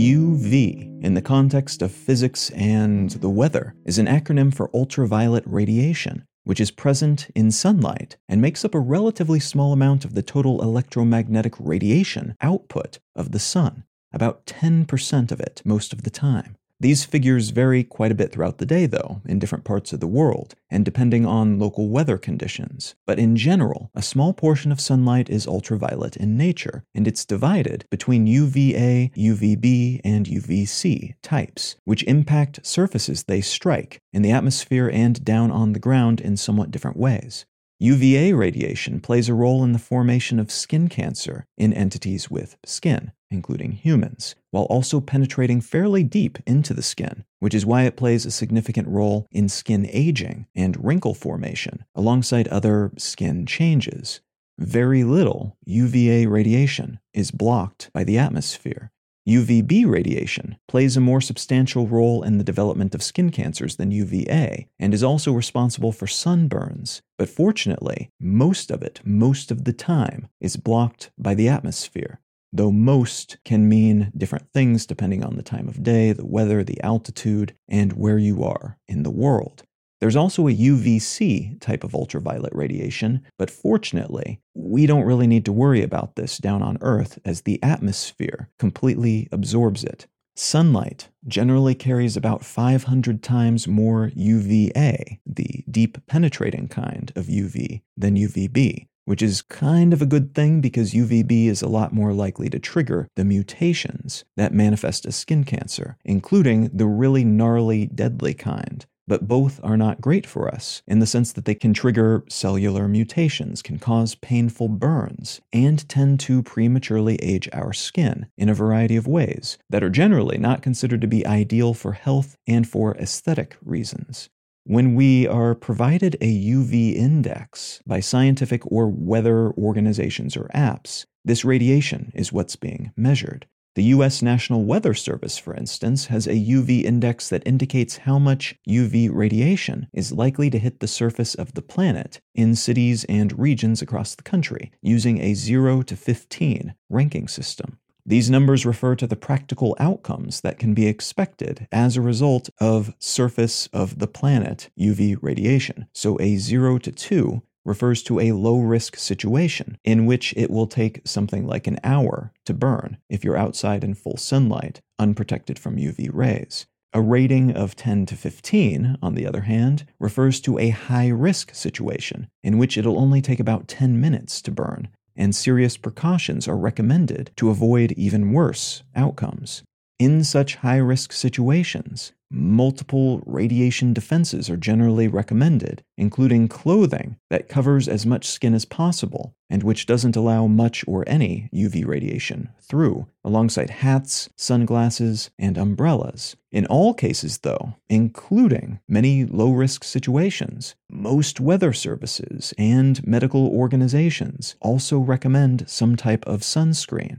UV, in the context of physics and the weather, is an acronym for ultraviolet radiation, which is present in sunlight and makes up a relatively small amount of the total electromagnetic radiation output of the sun, about 10% of it most of the time. These figures vary quite a bit throughout the day, though, in different parts of the world, and depending on local weather conditions. But in general, a small portion of sunlight is ultraviolet in nature, and it's divided between UVA, UVB, and UVC types, which impact surfaces they strike in the atmosphere and down on the ground in somewhat different ways. UVA radiation plays a role in the formation of skin cancer in entities with skin, including humans, while also penetrating fairly deep into the skin, which is why it plays a significant role in skin aging and wrinkle formation, alongside other skin changes. Very little UVA radiation is blocked by the atmosphere, UVB radiation plays a more substantial role in the development of skin cancers than UVA and is also responsible for sunburns. But fortunately, most of it, most of the time, is blocked by the atmosphere. Though most can mean different things depending on the time of day, the weather, the altitude, and where you are in the world. There's also a UVC type of ultraviolet radiation, but fortunately, we don't really need to worry about this down on Earth as the atmosphere completely absorbs it. Sunlight generally carries about 500 times more UVA, the deep penetrating kind of UV, than UVB, which is kind of a good thing because UVB is a lot more likely to trigger the mutations that manifest as skin cancer, including the really gnarly, deadly kind but both are not great for us in the sense that they can trigger cellular mutations, can cause painful burns, and tend to prematurely age our skin in a variety of ways that are generally not considered to be ideal for health and for aesthetic reasons. When we are provided a UV index by scientific or weather organizations or apps, this radiation is what's being measured. The U.S. National Weather Service, for instance, has a UV index that indicates how much UV radiation is likely to hit the surface of the planet in cities and regions across the country, using a 0 to 15 ranking system. These numbers refer to the practical outcomes that can be expected as a result of surface of the planet UV radiation. So a 0 to 2 refers to a low risk situation in which it will take something like an hour to burn if you're outside in full sunlight, unprotected from UV rays. A rating of 10 to 15, on the other hand, refers to a high risk situation in which it'll only take about 10 minutes to burn, and serious precautions are recommended to avoid even worse outcomes. In such high risk situations, multiple radiation defenses are generally recommended, including clothing that covers as much skin as possible and which doesn't allow much or any UV radiation through, alongside hats, sunglasses, and umbrellas. In all cases, though, including many low risk situations, most weather services and medical organizations also recommend some type of sunscreen.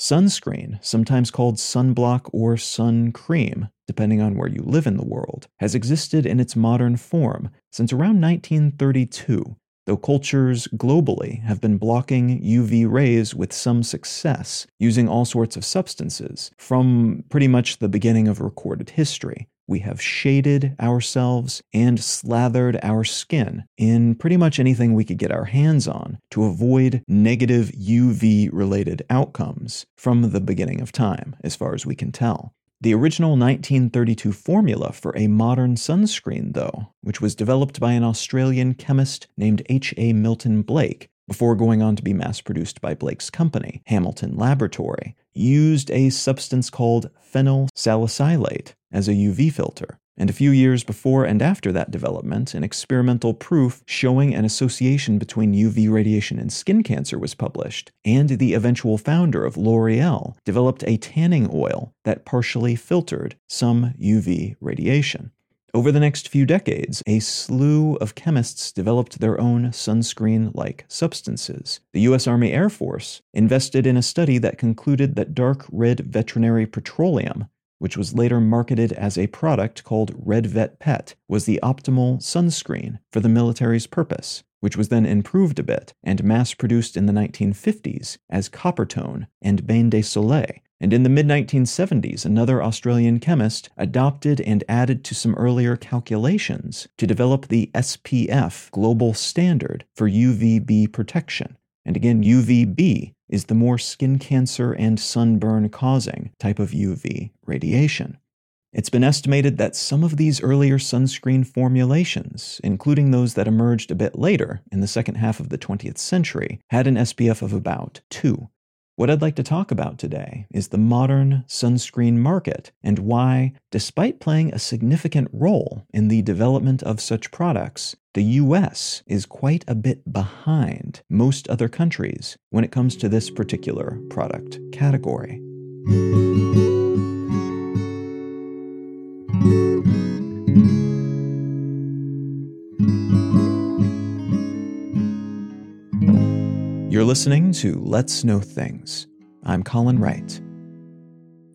Sunscreen, sometimes called sunblock or sun cream, depending on where you live in the world, has existed in its modern form since around 1932, though cultures globally have been blocking UV rays with some success using all sorts of substances from pretty much the beginning of recorded history we have shaded ourselves and slathered our skin in pretty much anything we could get our hands on to avoid negative UV related outcomes from the beginning of time, as far as we can tell. The original 1932 formula for a modern sunscreen, though, which was developed by an Australian chemist named H.A. Milton Blake, before going on to be mass produced by Blake's company, Hamilton Laboratory, used a substance called phenyl salicylate as a UV filter. And a few years before and after that development, an experimental proof showing an association between UV radiation and skin cancer was published, and the eventual founder of L'Oreal developed a tanning oil that partially filtered some UV radiation. Over the next few decades, a slew of chemists developed their own sunscreen like substances. The U.S. Army Air Force invested in a study that concluded that dark red veterinary petroleum which was later marketed as a product called Red Vet Pet, was the optimal sunscreen for the military's purpose, which was then improved a bit and mass produced in the 1950s as Coppertone and Bain de Soleil. And in the mid 1970s, another Australian chemist adopted and added to some earlier calculations to develop the SPF global standard for UVB protection. And again, UVB is the more skin cancer and sunburn causing type of UV radiation. It's been estimated that some of these earlier sunscreen formulations, including those that emerged a bit later in the second half of the 20th century, had an SPF of about 2. What I'd like to talk about today is the modern sunscreen market and why, despite playing a significant role in the development of such products, the US is quite a bit behind most other countries when it comes to this particular product category. Listening to Let's Know Things. I'm Colin Wright.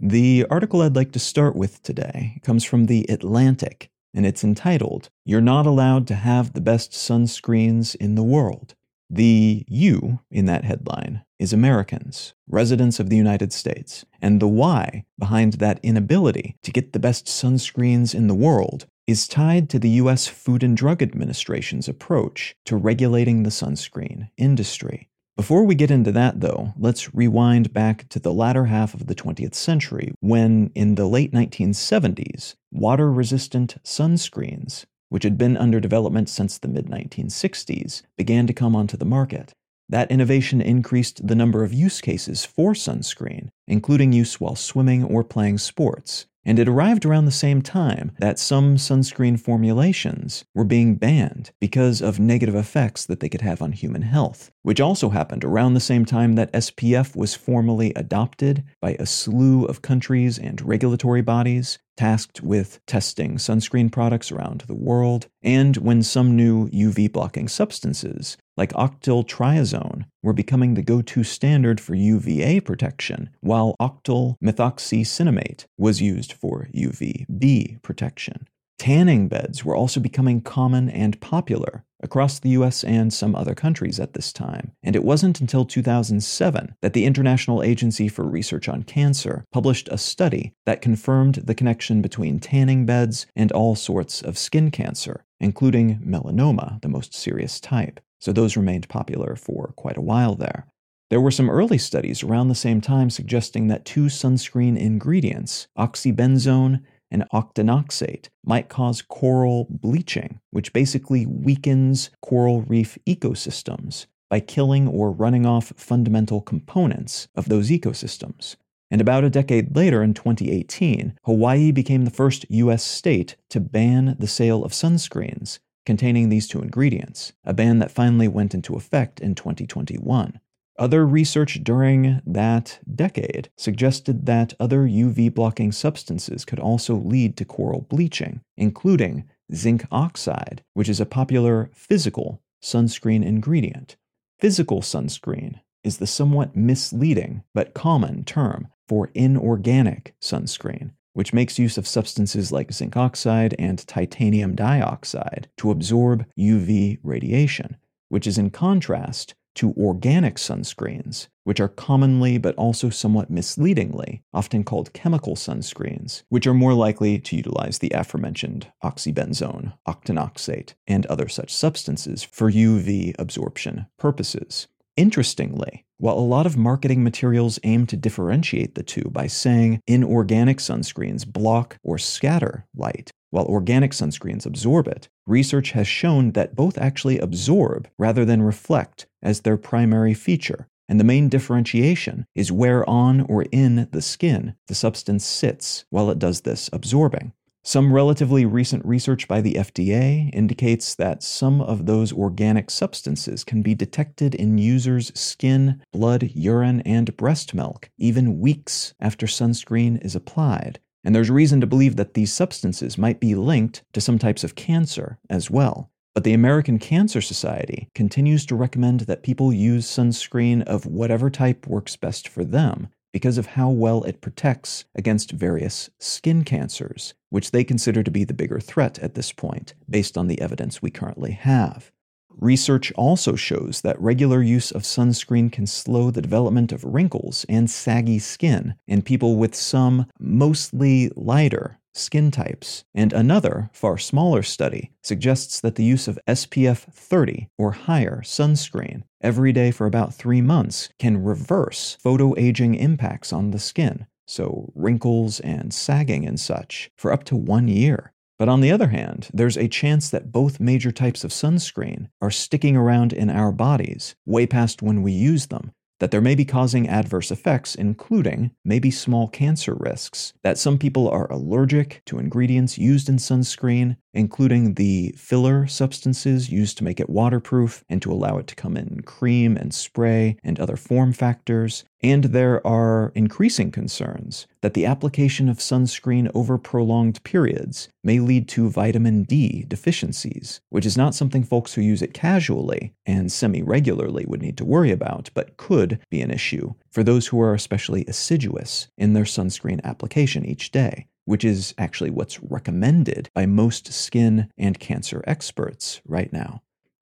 The article I'd like to start with today comes from The Atlantic, and it's entitled, You're Not Allowed to Have the Best Sunscreens in the World. The you in that headline is Americans, residents of the United States, and the why behind that inability to get the best sunscreens in the world is tied to the US Food and Drug Administration's approach to regulating the sunscreen industry. Before we get into that, though, let's rewind back to the latter half of the 20th century when, in the late 1970s, water resistant sunscreens, which had been under development since the mid 1960s, began to come onto the market. That innovation increased the number of use cases for sunscreen, including use while swimming or playing sports, and it arrived around the same time that some sunscreen formulations were being banned because of negative effects that they could have on human health, which also happened around the same time that SPF was formally adopted by a slew of countries and regulatory bodies tasked with testing sunscreen products around the world, and when some new UV blocking substances, like octyl triazone, were becoming the go to standard for UVA protection, while octyl methoxycinnamate was used for UVB protection. Tanning beds were also becoming common and popular across the US and some other countries at this time, and it wasn't until 2007 that the International Agency for Research on Cancer published a study that confirmed the connection between tanning beds and all sorts of skin cancer, including melanoma, the most serious type. So those remained popular for quite a while there. There were some early studies around the same time suggesting that two sunscreen ingredients, oxybenzone and octinoxate might cause coral bleaching, which basically weakens coral reef ecosystems by killing or running off fundamental components of those ecosystems. And about a decade later, in 2018, Hawaii became the first U.S. state to ban the sale of sunscreens containing these two ingredients, a ban that finally went into effect in 2021. Other research during that decade suggested that other UV blocking substances could also lead to coral bleaching, including zinc oxide, which is a popular physical sunscreen ingredient. Physical sunscreen is the somewhat misleading but common term for inorganic sunscreen, which makes use of substances like zinc oxide and titanium dioxide to absorb UV radiation, which is in contrast to organic sunscreens, which are commonly but also somewhat misleadingly often called chemical sunscreens, which are more likely to utilize the aforementioned oxybenzone, octinoxate, and other such substances for UV absorption purposes. Interestingly, while a lot of marketing materials aim to differentiate the two by saying inorganic sunscreens block or scatter light, while organic sunscreens absorb it, research has shown that both actually absorb rather than reflect as their primary feature, and the main differentiation is where on or in the skin the substance sits while it does this absorbing. Some relatively recent research by the FDA indicates that some of those organic substances can be detected in users' skin, blood, urine, and breast milk, even weeks after sunscreen is applied, and there's reason to believe that these substances might be linked to some types of cancer as well. But the American Cancer Society continues to recommend that people use sunscreen of whatever type works best for them because of how well it protects against various skin cancers, which they consider to be the bigger threat at this point, based on the evidence we currently have. Research also shows that regular use of sunscreen can slow the development of wrinkles and saggy skin in people with some, mostly lighter, skin types. And another, far smaller study suggests that the use of SPF 30 or higher sunscreen every day for about three months can reverse photoaging impacts on the skin, so wrinkles and sagging and such, for up to one year. But on the other hand, there's a chance that both major types of sunscreen are sticking around in our bodies way past when we use them, that there may be causing adverse effects, including maybe small cancer risks, that some people are allergic to ingredients used in sunscreen, including the filler substances used to make it waterproof and to allow it to come in cream and spray and other form factors. And there are increasing concerns that the application of sunscreen over prolonged periods may lead to vitamin D deficiencies, which is not something folks who use it casually and semi regularly would need to worry about, but could be an issue for those who are especially assiduous in their sunscreen application each day which is actually what's recommended by most skin and cancer experts right now.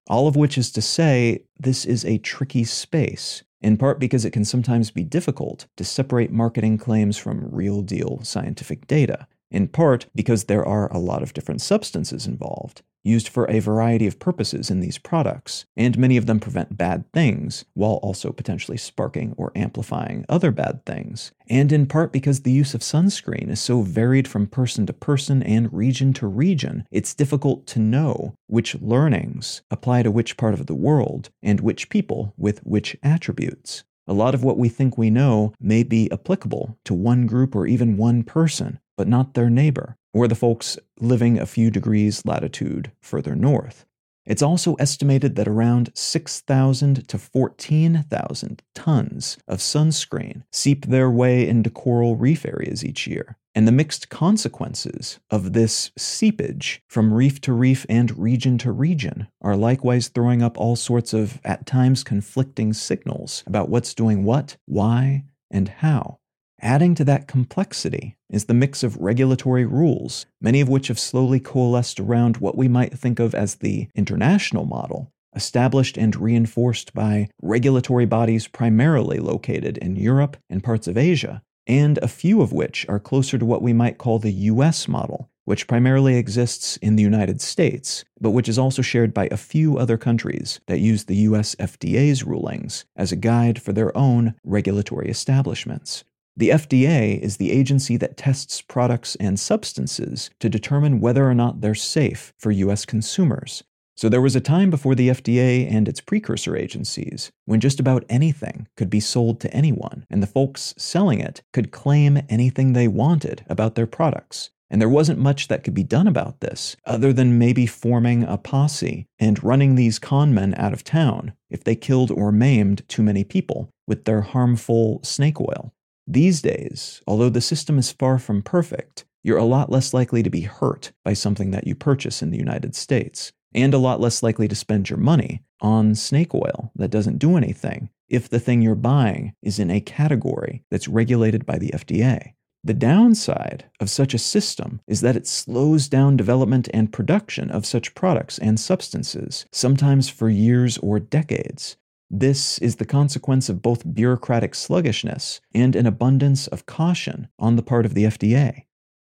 All of which is to say, this is a tricky space, in part because it can sometimes be difficult to separate marketing claims from real deal scientific data, in part because there are a lot of different substances involved, used for a variety of purposes in these products, and many of them prevent bad things while also potentially sparking or amplifying other bad things, and in part because the use of sunscreen is so varied from person to person and region to region, it's difficult to know which learnings apply to which part of the world and which people with which attributes. A lot of what we think we know may be applicable to one group or even one person, but not their neighbor, or the folks living a few degrees latitude further north. It's also estimated that around 6,000 to 14,000 tons of sunscreen seep their way into coral reef areas each year. And the mixed consequences of this seepage from reef to reef and region to region are likewise throwing up all sorts of, at times, conflicting signals about what's doing what, why, and how. Adding to that complexity is the mix of regulatory rules, many of which have slowly coalesced around what we might think of as the international model, established and reinforced by regulatory bodies primarily located in Europe and parts of Asia, and a few of which are closer to what we might call the US model, which primarily exists in the United States, but which is also shared by a few other countries that use the US FDA's rulings as a guide for their own regulatory establishments. The FDA is the agency that tests products and substances to determine whether or not they're safe for US consumers. So there was a time before the FDA and its precursor agencies when just about anything could be sold to anyone, and the folks selling it could claim anything they wanted about their products. And there wasn't much that could be done about this, other than maybe forming a posse and running these con men out of town if they killed or maimed too many people with their harmful snake oil. These days, although the system is far from perfect, you're a lot less likely to be hurt by something that you purchase in the United States, and a lot less likely to spend your money on snake oil that doesn't do anything if the thing you're buying is in a category that's regulated by the FDA. The downside of such a system is that it slows down development and production of such products and substances, sometimes for years or decades, this is the consequence of both bureaucratic sluggishness and an abundance of caution on the part of the FDA.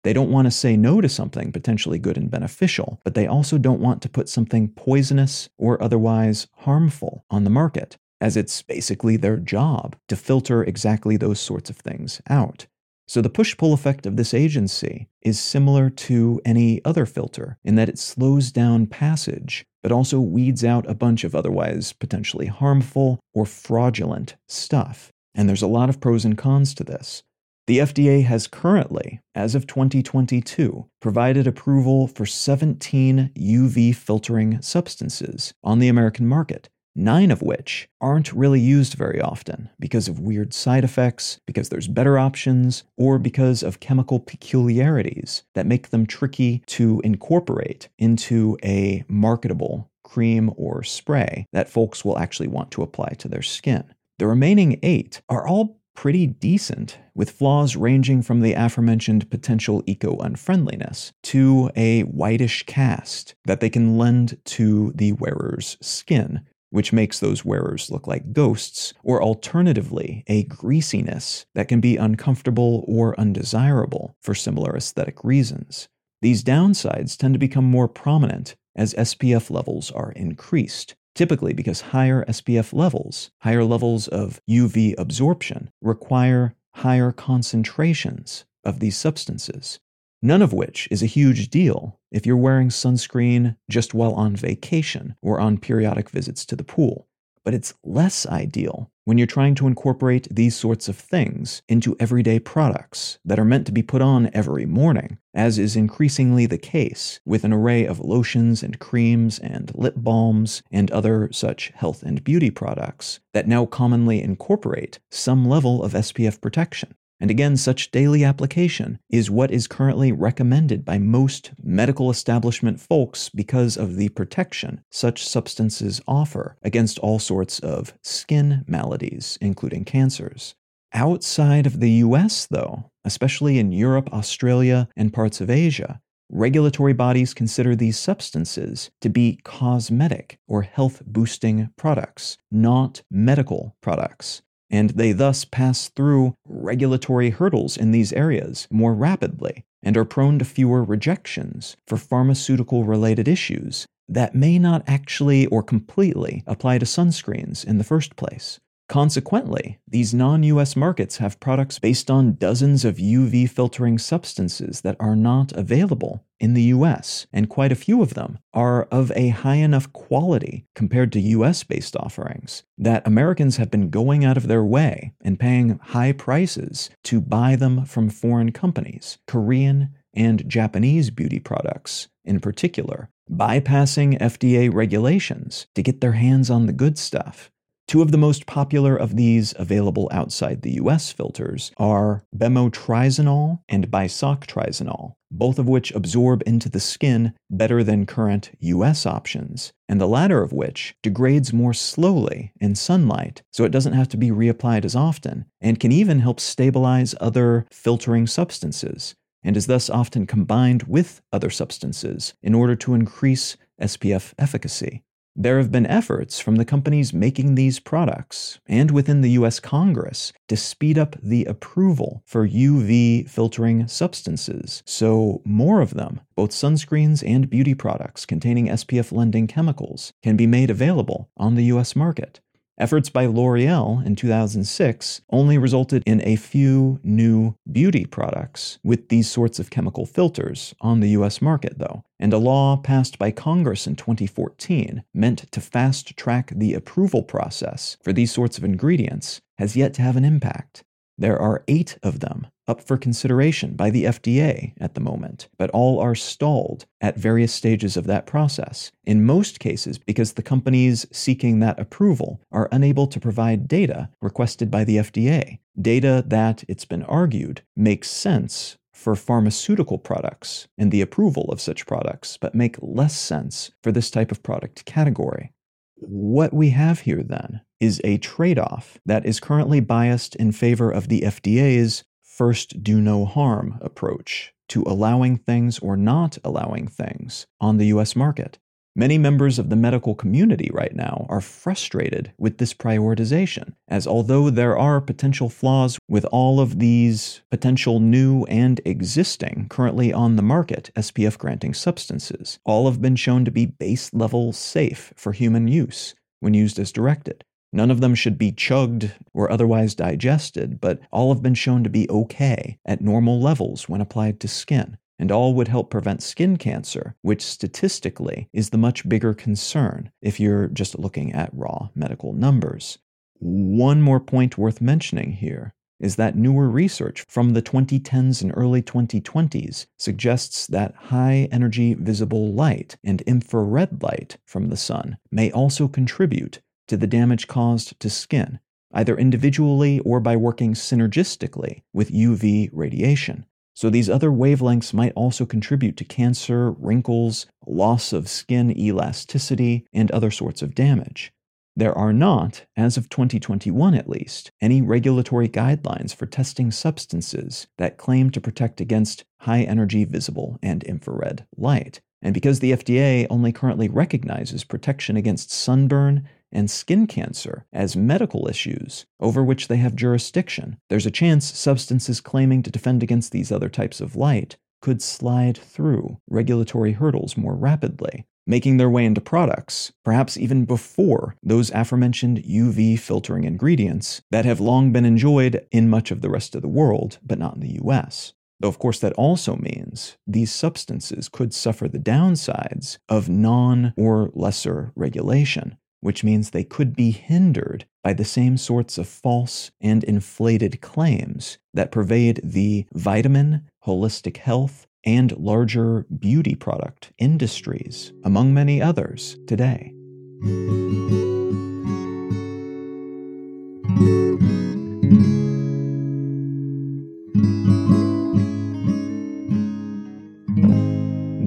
They don't want to say no to something potentially good and beneficial, but they also don't want to put something poisonous or otherwise harmful on the market, as it's basically their job to filter exactly those sorts of things out. So the push pull effect of this agency is similar to any other filter in that it slows down passage, but also weeds out a bunch of otherwise potentially harmful or fraudulent stuff. And there's a lot of pros and cons to this. The FDA has currently, as of 2022, provided approval for 17 UV filtering substances on the American market, nine of which aren't really used very often because of weird side effects, because there's better options, or because of chemical peculiarities that make them tricky to incorporate into a marketable cream or spray that folks will actually want to apply to their skin. The remaining eight are all pretty decent, with flaws ranging from the aforementioned potential eco unfriendliness to a whitish cast that they can lend to the wearer's skin, which makes those wearers look like ghosts, or alternatively, a greasiness that can be uncomfortable or undesirable for similar aesthetic reasons. These downsides tend to become more prominent as SPF levels are increased, typically because higher SPF levels, higher levels of UV absorption, require higher concentrations of these substances. None of which is a huge deal if you're wearing sunscreen just while on vacation or on periodic visits to the pool. But it's less ideal when you're trying to incorporate these sorts of things into everyday products that are meant to be put on every morning, as is increasingly the case with an array of lotions and creams and lip balms and other such health and beauty products that now commonly incorporate some level of SPF protection. And again, such daily application is what is currently recommended by most medical establishment folks because of the protection such substances offer against all sorts of skin maladies, including cancers. Outside of the US, though, especially in Europe, Australia, and parts of Asia, regulatory bodies consider these substances to be cosmetic or health boosting products, not medical products and they thus pass through regulatory hurdles in these areas more rapidly and are prone to fewer rejections for pharmaceutical related issues that may not actually or completely apply to sunscreens in the first place. Consequently, these non US markets have products based on dozens of UV filtering substances that are not available in the US, and quite a few of them are of a high enough quality compared to US based offerings that Americans have been going out of their way and paying high prices to buy them from foreign companies, Korean and Japanese beauty products in particular, bypassing FDA regulations to get their hands on the good stuff. Two of the most popular of these available outside the US filters are bemotrizinol and bisoctrizole, both of which absorb into the skin better than current US options, and the latter of which degrades more slowly in sunlight, so it doesn't have to be reapplied as often, and can even help stabilize other filtering substances, and is thus often combined with other substances in order to increase SPF efficacy. There have been efforts from the companies making these products and within the US Congress to speed up the approval for UV filtering substances, so more of them, both sunscreens and beauty products containing SPF lending chemicals, can be made available on the US market. Efforts by L'Oreal in 2006 only resulted in a few new beauty products with these sorts of chemical filters on the US market, though, and a law passed by Congress in 2014 meant to fast track the approval process for these sorts of ingredients has yet to have an impact. There are eight of them up for consideration by the FDA at the moment, but all are stalled at various stages of that process, in most cases because the companies seeking that approval are unable to provide data requested by the FDA, data that, it's been argued, makes sense for pharmaceutical products and the approval of such products, but make less sense for this type of product category. What we have here then is a trade off that is currently biased in favor of the FDA's first do no harm approach to allowing things or not allowing things on the US market. Many members of the medical community right now are frustrated with this prioritization, as although there are potential flaws with all of these potential new and existing currently on the market SPF granting substances, all have been shown to be base level safe for human use when used as directed. None of them should be chugged or otherwise digested, but all have been shown to be okay at normal levels when applied to skin, and all would help prevent skin cancer, which statistically is the much bigger concern if you're just looking at raw medical numbers. One more point worth mentioning here is that newer research from the 2010s and early 2020s suggests that high energy visible light and infrared light from the sun may also contribute to the damage caused to skin, either individually or by working synergistically with UV radiation. So, these other wavelengths might also contribute to cancer, wrinkles, loss of skin elasticity, and other sorts of damage. There are not, as of 2021 at least, any regulatory guidelines for testing substances that claim to protect against high energy visible and infrared light. And because the FDA only currently recognizes protection against sunburn and skin cancer as medical issues over which they have jurisdiction, there's a chance substances claiming to defend against these other types of light could slide through regulatory hurdles more rapidly making their way into products, perhaps even before those aforementioned UV filtering ingredients that have long been enjoyed in much of the rest of the world, but not in the US. Though, of course, that also means these substances could suffer the downsides of non or lesser regulation, which means they could be hindered by the same sorts of false and inflated claims that pervade the vitamin, holistic health, and larger beauty product industries, among many others, today.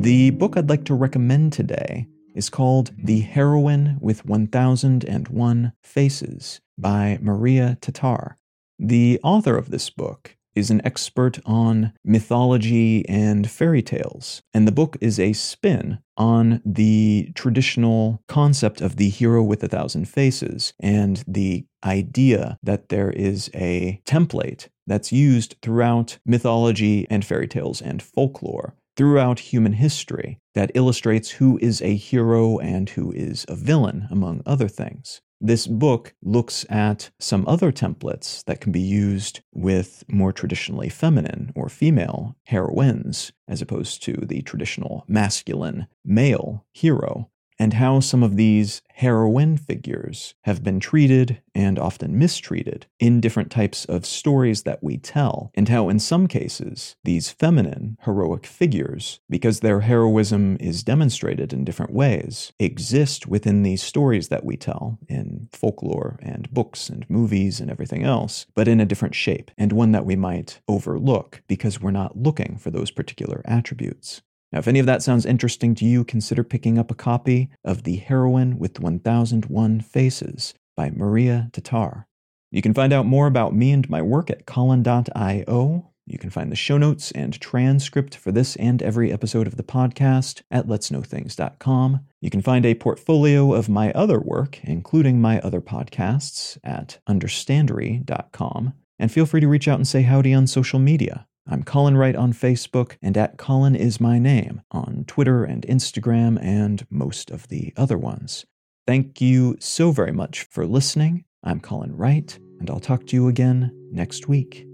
The book I'd like to recommend today is called The Heroine with 1001 Faces by Maria Tatar. The author of this book is an expert on mythology and fairy tales, and the book is a spin on the traditional concept of the hero with a thousand faces and the idea that there is a template that's used throughout mythology and fairy tales and folklore throughout human history that illustrates who is a hero and who is a villain, among other things. This book looks at some other templates that can be used with more traditionally feminine or female heroines, as opposed to the traditional masculine male hero and how some of these heroine figures have been treated and often mistreated in different types of stories that we tell, and how in some cases these feminine heroic figures, because their heroism is demonstrated in different ways, exist within these stories that we tell in folklore and books and movies and everything else, but in a different shape, and one that we might overlook because we're not looking for those particular attributes. Now, if any of that sounds interesting to you, consider picking up a copy of The Heroine with 1001 Faces by Maria Tatar. You can find out more about me and my work at Colin.io. You can find the show notes and transcript for this and every episode of the podcast at letsknowthings.com. You can find a portfolio of my other work, including my other podcasts, at understandery.com. And feel free to reach out and say howdy on social media. I'm Colin Wright on Facebook and at Colin is my name on Twitter and Instagram and most of the other ones. Thank you so very much for listening. I'm Colin Wright, and I'll talk to you again next week.